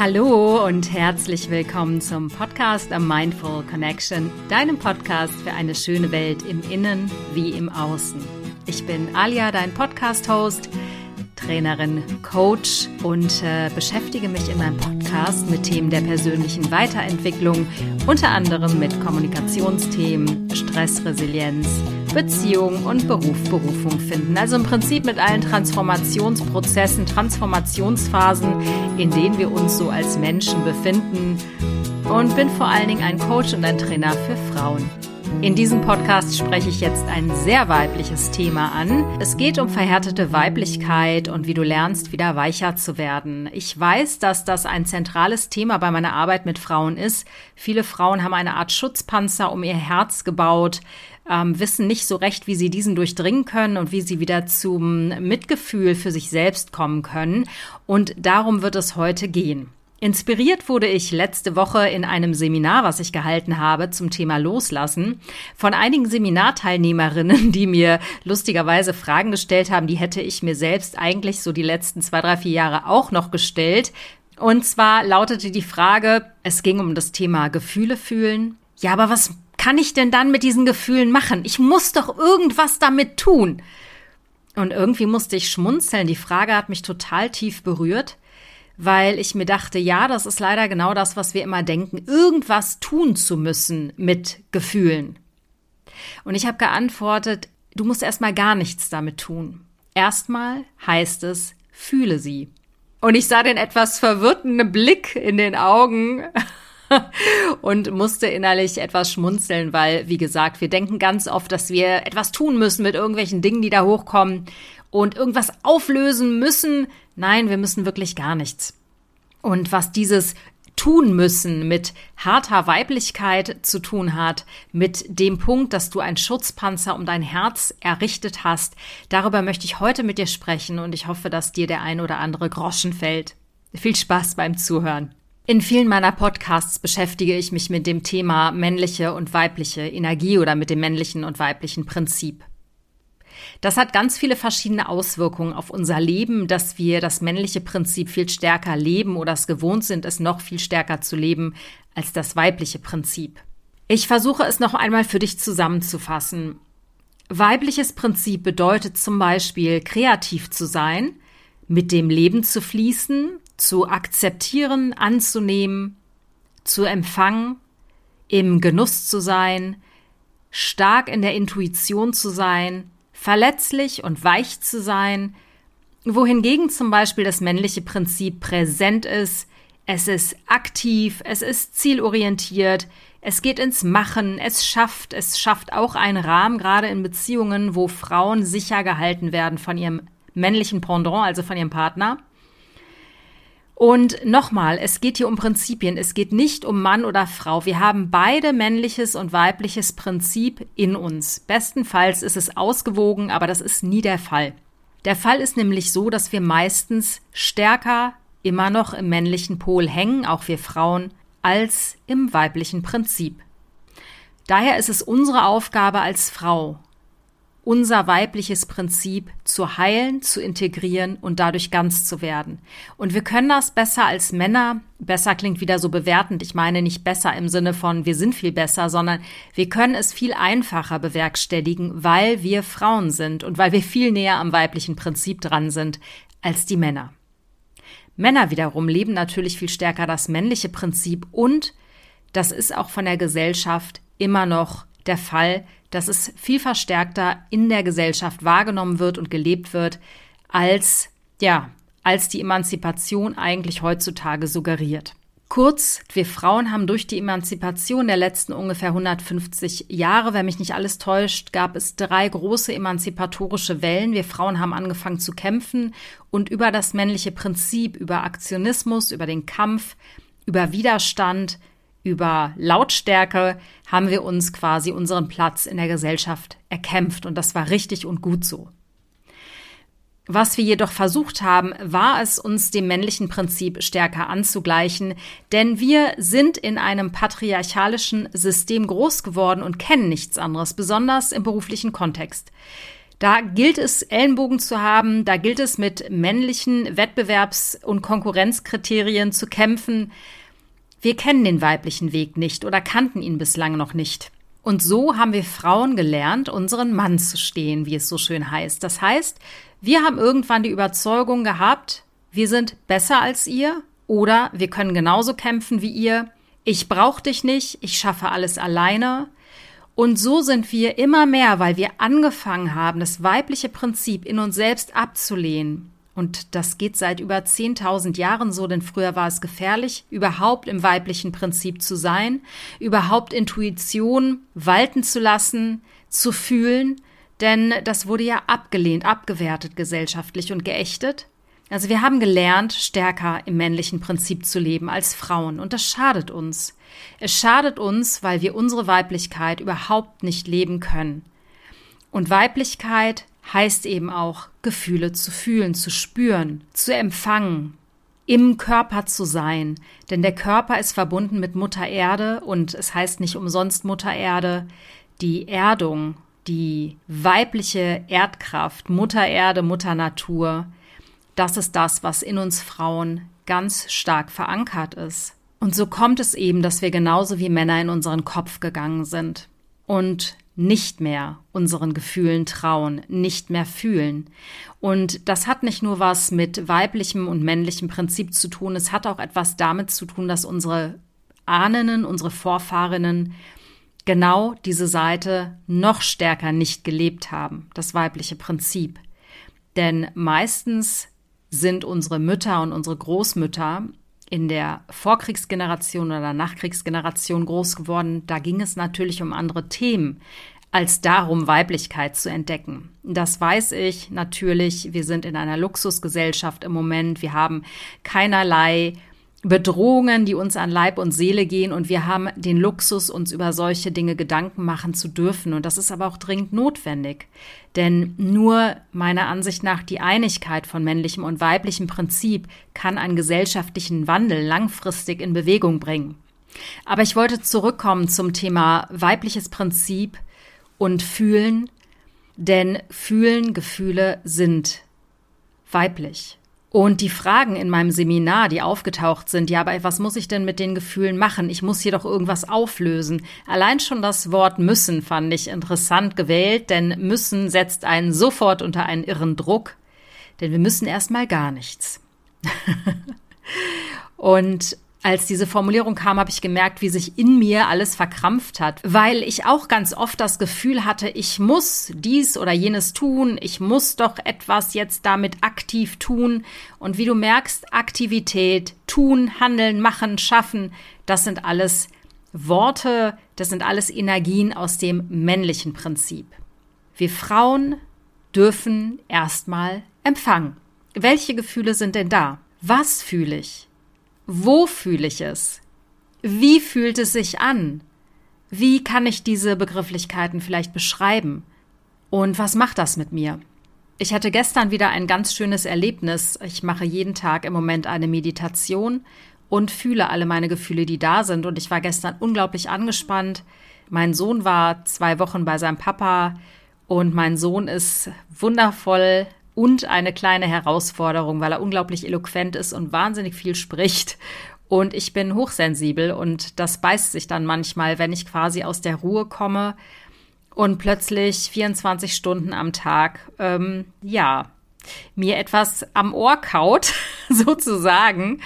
Hallo und herzlich willkommen zum Podcast A Mindful Connection, deinem Podcast für eine schöne Welt im Innen wie im Außen. Ich bin Alia, dein Podcast-Host. Trainerin, Coach und äh, beschäftige mich in meinem Podcast mit Themen der persönlichen Weiterentwicklung, unter anderem mit Kommunikationsthemen, Stressresilienz, Beziehung und Beruf, Berufung finden. Also im Prinzip mit allen Transformationsprozessen, Transformationsphasen, in denen wir uns so als Menschen befinden und bin vor allen Dingen ein Coach und ein Trainer für Frauen. In diesem Podcast spreche ich jetzt ein sehr weibliches Thema an. Es geht um verhärtete Weiblichkeit und wie du lernst, wieder weicher zu werden. Ich weiß, dass das ein zentrales Thema bei meiner Arbeit mit Frauen ist. Viele Frauen haben eine Art Schutzpanzer um ihr Herz gebaut, ähm, wissen nicht so recht, wie sie diesen durchdringen können und wie sie wieder zum Mitgefühl für sich selbst kommen können. Und darum wird es heute gehen. Inspiriert wurde ich letzte Woche in einem Seminar, was ich gehalten habe zum Thema Loslassen, von einigen Seminarteilnehmerinnen, die mir lustigerweise Fragen gestellt haben, die hätte ich mir selbst eigentlich so die letzten zwei, drei, vier Jahre auch noch gestellt. Und zwar lautete die Frage, es ging um das Thema Gefühle fühlen. Ja, aber was kann ich denn dann mit diesen Gefühlen machen? Ich muss doch irgendwas damit tun. Und irgendwie musste ich schmunzeln. Die Frage hat mich total tief berührt weil ich mir dachte, ja, das ist leider genau das, was wir immer denken, irgendwas tun zu müssen mit Gefühlen. Und ich habe geantwortet, du musst erstmal gar nichts damit tun. Erstmal heißt es, fühle sie. Und ich sah den etwas verwirrten Blick in den Augen und musste innerlich etwas schmunzeln, weil, wie gesagt, wir denken ganz oft, dass wir etwas tun müssen mit irgendwelchen Dingen, die da hochkommen und irgendwas auflösen müssen. Nein, wir müssen wirklich gar nichts. Und was dieses tun müssen mit harter Weiblichkeit zu tun hat, mit dem Punkt, dass du ein Schutzpanzer um dein Herz errichtet hast. Darüber möchte ich heute mit dir sprechen und ich hoffe, dass dir der ein oder andere Groschen fällt. Viel Spaß beim Zuhören. In vielen meiner Podcasts beschäftige ich mich mit dem Thema männliche und weibliche Energie oder mit dem männlichen und weiblichen Prinzip. Das hat ganz viele verschiedene Auswirkungen auf unser Leben, dass wir das männliche Prinzip viel stärker leben oder es gewohnt sind, es noch viel stärker zu leben als das weibliche Prinzip. Ich versuche es noch einmal für dich zusammenzufassen. Weibliches Prinzip bedeutet zum Beispiel, kreativ zu sein, mit dem Leben zu fließen, zu akzeptieren, anzunehmen, zu empfangen, im Genuss zu sein, stark in der Intuition zu sein, verletzlich und weich zu sein, wohingegen zum Beispiel das männliche Prinzip präsent ist, es ist aktiv, es ist zielorientiert, es geht ins Machen, es schafft, es schafft auch einen Rahmen, gerade in Beziehungen, wo Frauen sicher gehalten werden von ihrem männlichen Pendant, also von ihrem Partner. Und nochmal, es geht hier um Prinzipien. Es geht nicht um Mann oder Frau. Wir haben beide männliches und weibliches Prinzip in uns. Bestenfalls ist es ausgewogen, aber das ist nie der Fall. Der Fall ist nämlich so, dass wir meistens stärker immer noch im männlichen Pol hängen, auch wir Frauen, als im weiblichen Prinzip. Daher ist es unsere Aufgabe als Frau, unser weibliches Prinzip zu heilen, zu integrieren und dadurch ganz zu werden. Und wir können das besser als Männer. Besser klingt wieder so bewertend. Ich meine nicht besser im Sinne von wir sind viel besser, sondern wir können es viel einfacher bewerkstelligen, weil wir Frauen sind und weil wir viel näher am weiblichen Prinzip dran sind als die Männer. Männer wiederum leben natürlich viel stärker das männliche Prinzip und das ist auch von der Gesellschaft immer noch der Fall, dass es viel verstärkter in der Gesellschaft wahrgenommen wird und gelebt wird, als, ja, als die Emanzipation eigentlich heutzutage suggeriert. Kurz, wir Frauen haben durch die Emanzipation der letzten ungefähr 150 Jahre, wenn mich nicht alles täuscht, gab es drei große emanzipatorische Wellen. Wir Frauen haben angefangen zu kämpfen und über das männliche Prinzip, über Aktionismus, über den Kampf, über Widerstand, über Lautstärke haben wir uns quasi unseren Platz in der Gesellschaft erkämpft und das war richtig und gut so. Was wir jedoch versucht haben, war es, uns dem männlichen Prinzip stärker anzugleichen, denn wir sind in einem patriarchalischen System groß geworden und kennen nichts anderes, besonders im beruflichen Kontext. Da gilt es, Ellenbogen zu haben, da gilt es mit männlichen Wettbewerbs- und Konkurrenzkriterien zu kämpfen. Wir kennen den weiblichen Weg nicht oder kannten ihn bislang noch nicht. Und so haben wir Frauen gelernt, unseren Mann zu stehen, wie es so schön heißt. Das heißt, wir haben irgendwann die Überzeugung gehabt, wir sind besser als ihr oder wir können genauso kämpfen wie ihr. Ich brauche dich nicht, ich schaffe alles alleine. Und so sind wir immer mehr, weil wir angefangen haben, das weibliche Prinzip in uns selbst abzulehnen. Und das geht seit über 10.000 Jahren so, denn früher war es gefährlich, überhaupt im weiblichen Prinzip zu sein, überhaupt Intuition walten zu lassen, zu fühlen, denn das wurde ja abgelehnt, abgewertet gesellschaftlich und geächtet. Also wir haben gelernt, stärker im männlichen Prinzip zu leben als Frauen und das schadet uns. Es schadet uns, weil wir unsere Weiblichkeit überhaupt nicht leben können. Und Weiblichkeit heißt eben auch, Gefühle zu fühlen, zu spüren, zu empfangen, im Körper zu sein. Denn der Körper ist verbunden mit Mutter Erde und es heißt nicht umsonst Mutter Erde. Die Erdung, die weibliche Erdkraft, Mutter Erde, Mutter Natur, das ist das, was in uns Frauen ganz stark verankert ist. Und so kommt es eben, dass wir genauso wie Männer in unseren Kopf gegangen sind und nicht mehr unseren Gefühlen trauen, nicht mehr fühlen. Und das hat nicht nur was mit weiblichem und männlichem Prinzip zu tun, es hat auch etwas damit zu tun, dass unsere Ahnen, unsere Vorfahrinnen genau diese Seite noch stärker nicht gelebt haben, das weibliche Prinzip. Denn meistens sind unsere Mütter und unsere Großmütter in der Vorkriegsgeneration oder Nachkriegsgeneration groß geworden. Da ging es natürlich um andere Themen als darum, Weiblichkeit zu entdecken. Das weiß ich natürlich. Wir sind in einer Luxusgesellschaft im Moment. Wir haben keinerlei Bedrohungen, die uns an Leib und Seele gehen und wir haben den Luxus, uns über solche Dinge Gedanken machen zu dürfen. Und das ist aber auch dringend notwendig. Denn nur meiner Ansicht nach die Einigkeit von männlichem und weiblichem Prinzip kann einen gesellschaftlichen Wandel langfristig in Bewegung bringen. Aber ich wollte zurückkommen zum Thema weibliches Prinzip und fühlen, denn fühlen, Gefühle sind weiblich. Und die Fragen in meinem Seminar, die aufgetaucht sind, ja, aber was muss ich denn mit den Gefühlen machen? Ich muss hier doch irgendwas auflösen. Allein schon das Wort müssen fand ich interessant gewählt, denn müssen setzt einen sofort unter einen irren Druck, denn wir müssen erstmal gar nichts. Und als diese Formulierung kam, habe ich gemerkt, wie sich in mir alles verkrampft hat, weil ich auch ganz oft das Gefühl hatte, ich muss dies oder jenes tun, ich muss doch etwas jetzt damit aktiv tun. Und wie du merkst, Aktivität, tun, handeln, machen, schaffen, das sind alles Worte, das sind alles Energien aus dem männlichen Prinzip. Wir Frauen dürfen erstmal empfangen. Welche Gefühle sind denn da? Was fühle ich? Wo fühle ich es? Wie fühlt es sich an? Wie kann ich diese Begrifflichkeiten vielleicht beschreiben? Und was macht das mit mir? Ich hatte gestern wieder ein ganz schönes Erlebnis. Ich mache jeden Tag im Moment eine Meditation und fühle alle meine Gefühle, die da sind. Und ich war gestern unglaublich angespannt. Mein Sohn war zwei Wochen bei seinem Papa und mein Sohn ist wundervoll und eine kleine Herausforderung, weil er unglaublich eloquent ist und wahnsinnig viel spricht. Und ich bin hochsensibel und das beißt sich dann manchmal, wenn ich quasi aus der Ruhe komme und plötzlich 24 Stunden am Tag, ähm, ja, mir etwas am Ohr kaut, sozusagen,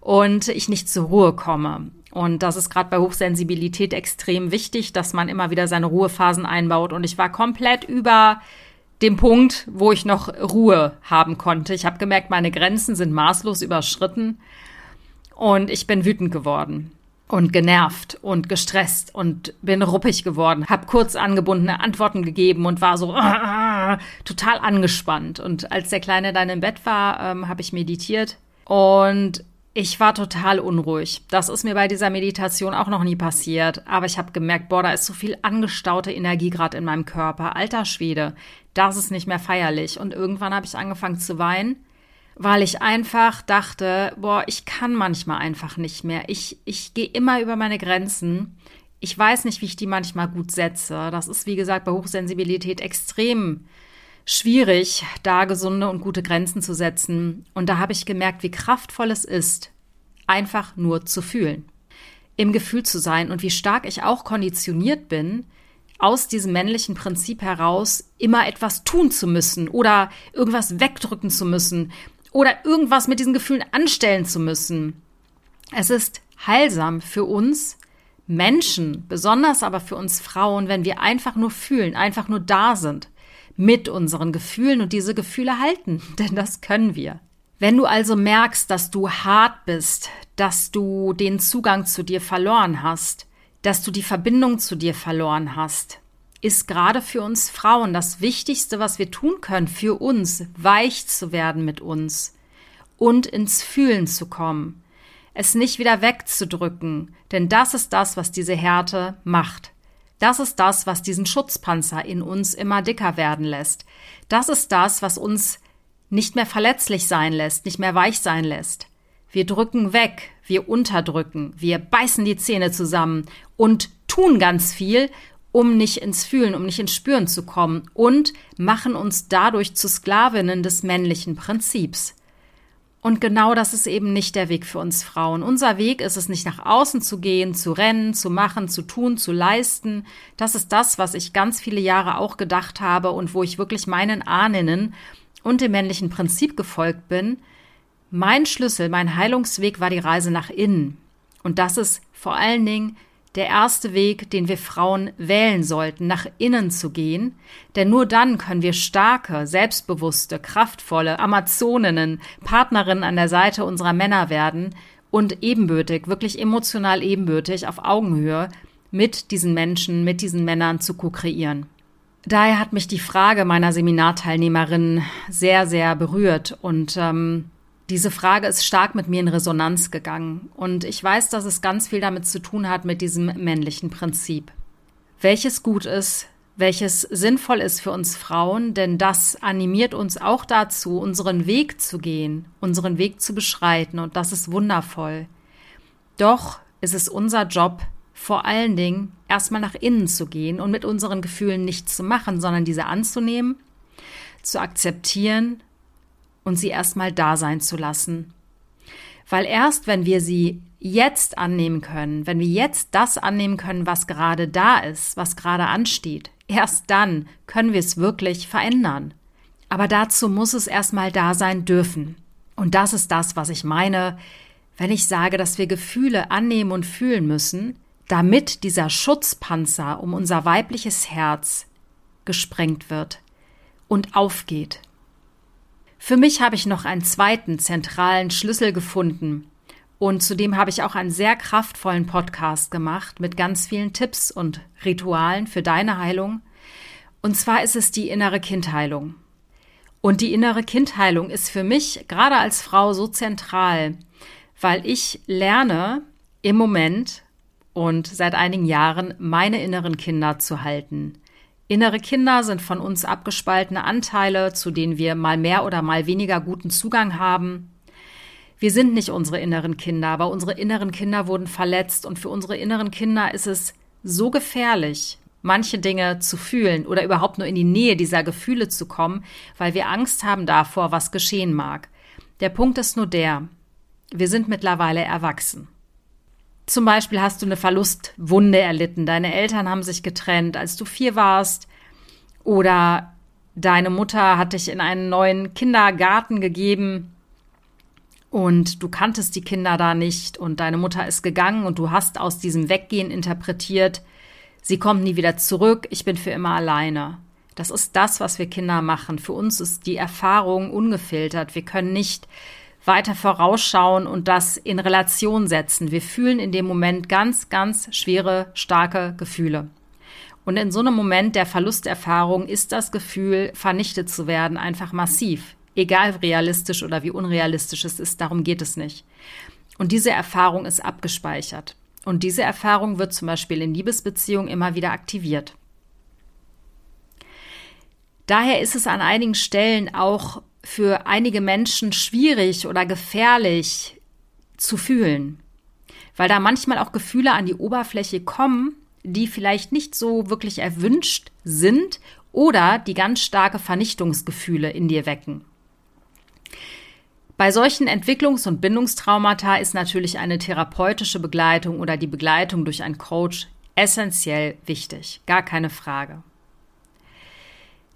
und ich nicht zur Ruhe komme. Und das ist gerade bei Hochsensibilität extrem wichtig, dass man immer wieder seine Ruhephasen einbaut. Und ich war komplett über dem Punkt, wo ich noch Ruhe haben konnte. Ich habe gemerkt, meine Grenzen sind maßlos überschritten und ich bin wütend geworden und genervt und gestresst und bin ruppig geworden, habe kurz angebundene Antworten gegeben und war so äh, total angespannt. Und als der Kleine dann im Bett war, ähm, habe ich meditiert und ich war total unruhig. Das ist mir bei dieser Meditation auch noch nie passiert. Aber ich habe gemerkt, boah, da ist so viel angestaute Energie gerade in meinem Körper. Alter Schwede, das ist nicht mehr feierlich. Und irgendwann habe ich angefangen zu weinen, weil ich einfach dachte, boah, ich kann manchmal einfach nicht mehr. Ich, ich gehe immer über meine Grenzen. Ich weiß nicht, wie ich die manchmal gut setze. Das ist, wie gesagt, bei Hochsensibilität extrem schwierig, da gesunde und gute Grenzen zu setzen. Und da habe ich gemerkt, wie kraftvoll es ist, einfach nur zu fühlen, im Gefühl zu sein und wie stark ich auch konditioniert bin, aus diesem männlichen Prinzip heraus immer etwas tun zu müssen oder irgendwas wegdrücken zu müssen oder irgendwas mit diesen Gefühlen anstellen zu müssen. Es ist heilsam für uns Menschen, besonders aber für uns Frauen, wenn wir einfach nur fühlen, einfach nur da sind mit unseren Gefühlen und diese Gefühle halten, denn das können wir. Wenn du also merkst, dass du hart bist, dass du den Zugang zu dir verloren hast, dass du die Verbindung zu dir verloren hast, ist gerade für uns Frauen das Wichtigste, was wir tun können, für uns weich zu werden mit uns und ins Fühlen zu kommen, es nicht wieder wegzudrücken, denn das ist das, was diese Härte macht. Das ist das, was diesen Schutzpanzer in uns immer dicker werden lässt. Das ist das, was uns nicht mehr verletzlich sein lässt, nicht mehr weich sein lässt. Wir drücken weg, wir unterdrücken, wir beißen die Zähne zusammen und tun ganz viel, um nicht ins Fühlen, um nicht ins Spüren zu kommen und machen uns dadurch zu Sklavinnen des männlichen Prinzips. Und genau das ist eben nicht der Weg für uns Frauen. Unser Weg ist es nicht nach außen zu gehen, zu rennen, zu machen, zu tun, zu leisten. Das ist das, was ich ganz viele Jahre auch gedacht habe und wo ich wirklich meinen Ahnen und dem männlichen Prinzip gefolgt bin. Mein Schlüssel, mein Heilungsweg war die Reise nach innen. Und das ist vor allen Dingen der erste Weg, den wir Frauen wählen sollten, nach innen zu gehen, denn nur dann können wir starke, selbstbewusste, kraftvolle Amazoninnen, Partnerinnen an der Seite unserer Männer werden und ebenbürtig, wirklich emotional ebenbürtig, auf Augenhöhe mit diesen Menschen, mit diesen Männern zu ko-kreieren. Daher hat mich die Frage meiner Seminarteilnehmerin sehr, sehr berührt und ähm, diese Frage ist stark mit mir in Resonanz gegangen. Und ich weiß, dass es ganz viel damit zu tun hat mit diesem männlichen Prinzip. Welches gut ist, welches sinnvoll ist für uns Frauen, denn das animiert uns auch dazu, unseren Weg zu gehen, unseren Weg zu beschreiten. Und das ist wundervoll. Doch ist es unser Job, vor allen Dingen erstmal nach innen zu gehen und mit unseren Gefühlen nichts zu machen, sondern diese anzunehmen, zu akzeptieren und sie erstmal da sein zu lassen. Weil erst wenn wir sie jetzt annehmen können, wenn wir jetzt das annehmen können, was gerade da ist, was gerade ansteht, erst dann können wir es wirklich verändern. Aber dazu muss es erstmal da sein dürfen. Und das ist das, was ich meine, wenn ich sage, dass wir Gefühle annehmen und fühlen müssen, damit dieser Schutzpanzer um unser weibliches Herz gesprengt wird und aufgeht. Für mich habe ich noch einen zweiten zentralen Schlüssel gefunden. Und zudem habe ich auch einen sehr kraftvollen Podcast gemacht mit ganz vielen Tipps und Ritualen für deine Heilung. Und zwar ist es die innere Kindheilung. Und die innere Kindheilung ist für mich gerade als Frau so zentral, weil ich lerne im Moment und seit einigen Jahren meine inneren Kinder zu halten. Innere Kinder sind von uns abgespaltene Anteile, zu denen wir mal mehr oder mal weniger guten Zugang haben. Wir sind nicht unsere inneren Kinder, aber unsere inneren Kinder wurden verletzt und für unsere inneren Kinder ist es so gefährlich, manche Dinge zu fühlen oder überhaupt nur in die Nähe dieser Gefühle zu kommen, weil wir Angst haben davor, was geschehen mag. Der Punkt ist nur der, wir sind mittlerweile erwachsen. Zum Beispiel hast du eine Verlustwunde erlitten, deine Eltern haben sich getrennt, als du vier warst, oder deine Mutter hat dich in einen neuen Kindergarten gegeben und du kanntest die Kinder da nicht und deine Mutter ist gegangen und du hast aus diesem Weggehen interpretiert, sie kommt nie wieder zurück, ich bin für immer alleine. Das ist das, was wir Kinder machen. Für uns ist die Erfahrung ungefiltert. Wir können nicht weiter vorausschauen und das in Relation setzen. Wir fühlen in dem Moment ganz, ganz schwere, starke Gefühle. Und in so einem Moment der Verlusterfahrung ist das Gefühl, vernichtet zu werden, einfach massiv. Egal wie realistisch oder wie unrealistisch es ist, darum geht es nicht. Und diese Erfahrung ist abgespeichert. Und diese Erfahrung wird zum Beispiel in Liebesbeziehungen immer wieder aktiviert. Daher ist es an einigen Stellen auch für einige Menschen schwierig oder gefährlich zu fühlen, weil da manchmal auch Gefühle an die Oberfläche kommen, die vielleicht nicht so wirklich erwünscht sind oder die ganz starke Vernichtungsgefühle in dir wecken. Bei solchen Entwicklungs- und Bindungstraumata ist natürlich eine therapeutische Begleitung oder die Begleitung durch einen Coach essentiell wichtig, gar keine Frage.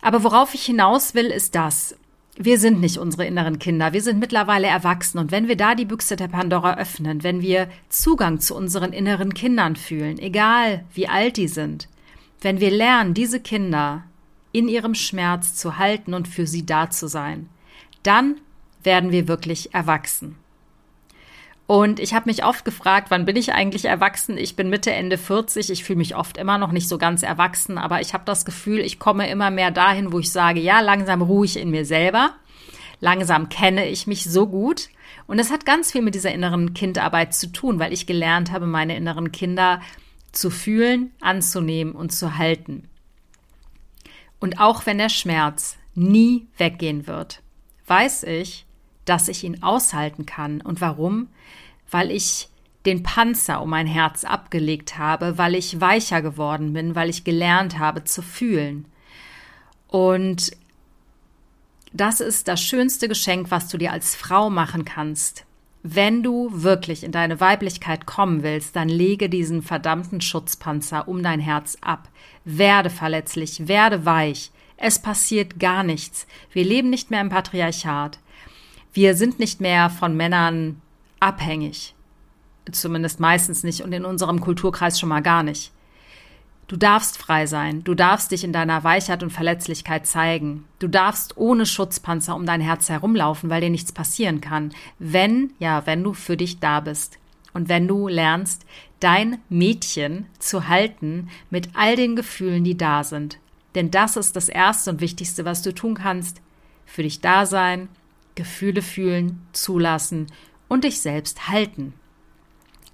Aber worauf ich hinaus will, ist das. Wir sind nicht unsere inneren Kinder, wir sind mittlerweile erwachsen und wenn wir da die Büchse der Pandora öffnen, wenn wir Zugang zu unseren inneren Kindern fühlen, egal wie alt die sind, wenn wir lernen, diese Kinder in ihrem Schmerz zu halten und für sie da zu sein, dann werden wir wirklich erwachsen. Und ich habe mich oft gefragt, wann bin ich eigentlich erwachsen? Ich bin Mitte, Ende 40. Ich fühle mich oft immer noch nicht so ganz erwachsen, aber ich habe das Gefühl, ich komme immer mehr dahin, wo ich sage, ja, langsam ruhe ich in mir selber. Langsam kenne ich mich so gut. Und es hat ganz viel mit dieser inneren Kindarbeit zu tun, weil ich gelernt habe, meine inneren Kinder zu fühlen, anzunehmen und zu halten. Und auch wenn der Schmerz nie weggehen wird, weiß ich, dass ich ihn aushalten kann. Und warum? Weil ich den Panzer um mein Herz abgelegt habe, weil ich weicher geworden bin, weil ich gelernt habe zu fühlen. Und das ist das schönste Geschenk, was du dir als Frau machen kannst. Wenn du wirklich in deine Weiblichkeit kommen willst, dann lege diesen verdammten Schutzpanzer um dein Herz ab. Werde verletzlich, werde weich. Es passiert gar nichts. Wir leben nicht mehr im Patriarchat. Wir sind nicht mehr von Männern abhängig. Zumindest meistens nicht und in unserem Kulturkreis schon mal gar nicht. Du darfst frei sein. Du darfst dich in deiner Weichheit und Verletzlichkeit zeigen. Du darfst ohne Schutzpanzer um dein Herz herumlaufen, weil dir nichts passieren kann. Wenn, ja, wenn du für dich da bist. Und wenn du lernst, dein Mädchen zu halten mit all den Gefühlen, die da sind. Denn das ist das Erste und Wichtigste, was du tun kannst. Für dich da sein, Gefühle fühlen, zulassen und dich selbst halten.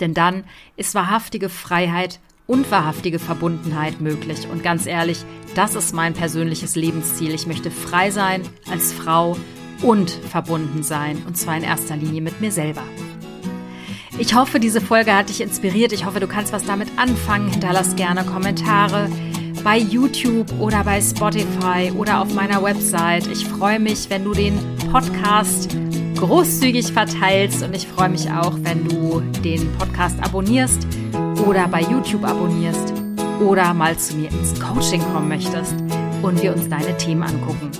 Denn dann ist wahrhaftige Freiheit und wahrhaftige Verbundenheit möglich. Und ganz ehrlich, das ist mein persönliches Lebensziel. Ich möchte frei sein als Frau und verbunden sein. Und zwar in erster Linie mit mir selber. Ich hoffe, diese Folge hat dich inspiriert. Ich hoffe, du kannst was damit anfangen. Hinterlass gerne Kommentare bei YouTube oder bei Spotify oder auf meiner Website. Ich freue mich, wenn du den Podcast großzügig verteilst und ich freue mich auch, wenn du den Podcast abonnierst oder bei YouTube abonnierst oder mal zu mir ins Coaching kommen möchtest und wir uns deine Themen angucken.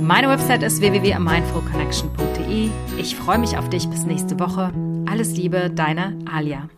Meine Website ist www.mindfulconnection.de. Ich freue mich auf dich bis nächste Woche. Alles Liebe, deine Alia.